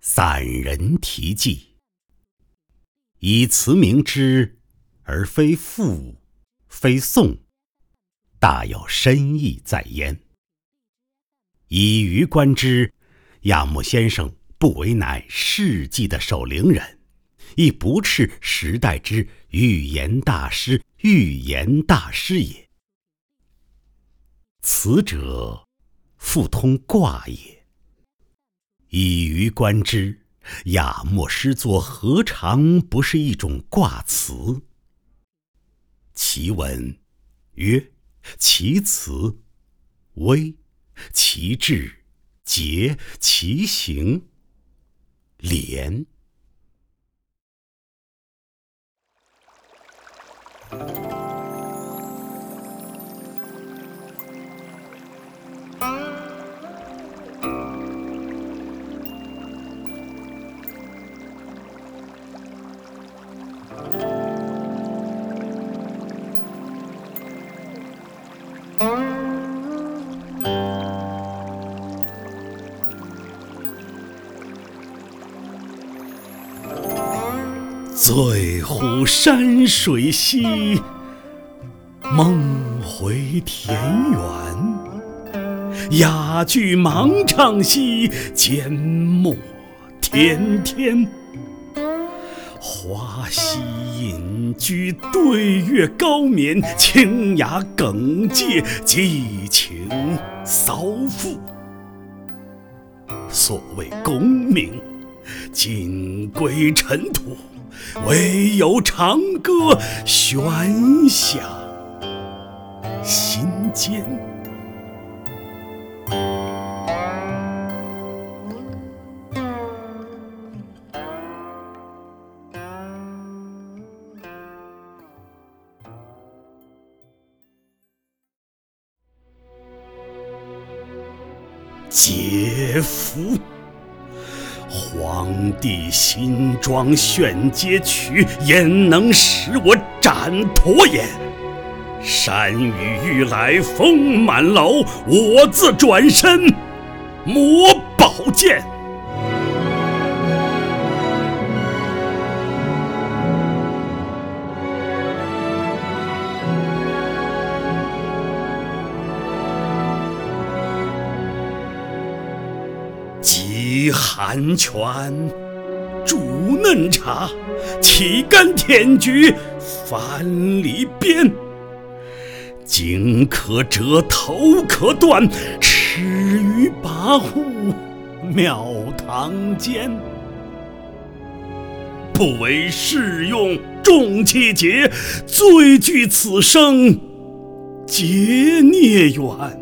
散人题记，以词明之，而非赋，非颂，大有深意在焉。以余观之，亚木先生不为乃世纪的守灵人，亦不斥时代之预言大师，预言大师也。此者，复通卦也。以余观之，亚墨诗作何尝不是一种卦辞？其文曰：其辞微，其志节，其行廉。醉乎山水兮，梦回田园。雅句芒唱兮，缄默天天。花溪隐居，对月高眠。清雅耿介，寄情骚赋。所谓功名，尽归尘土。唯有长歌悬响心间。嗟夫！皇帝新装炫街曲，焉能使我斩陀也？山雨欲来风满楼，我自转身磨宝剑。寒泉，煮嫩茶，岂甘舔菊，翻篱边。颈可折，头可断，尺余跋扈，庙堂间。不为世用重气节，最惧此生劫孽缘。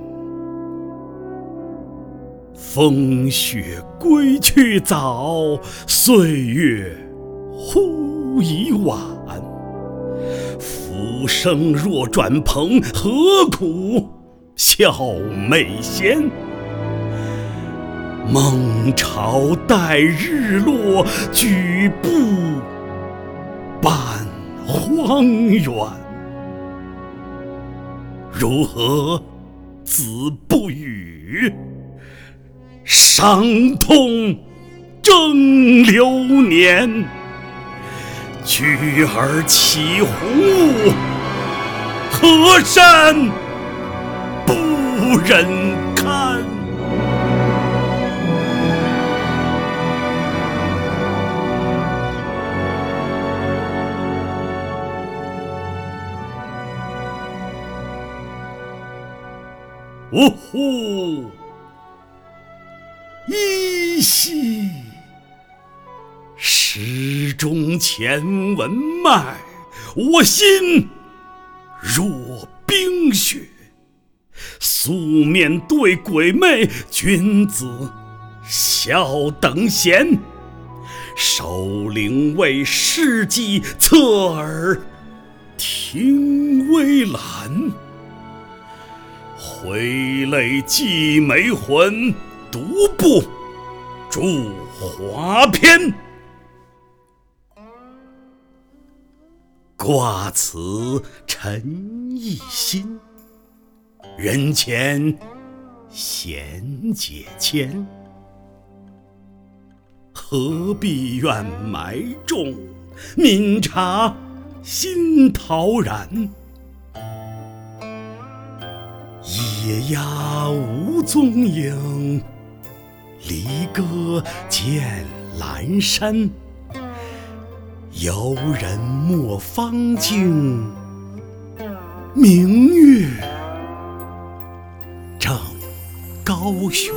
风雪归去早，岁月忽已晚。浮生若转蓬，何苦笑媚仙？梦潮待日落，举步半荒原。如何子不语？伤痛正流年，举而起鸿雾，河山不忍堪。呜呼！依稀，石中前文脉，我心若冰雪。素面对鬼魅，君子笑等闲。守灵为世纪，侧耳听微澜。挥泪寄梅魂。独步著华篇，卦辞沉意心，人前贤解谦。何必怨埋众？明察心陶然。野鸭无踪影，离歌见阑珊。游人莫方惊，明月正高悬。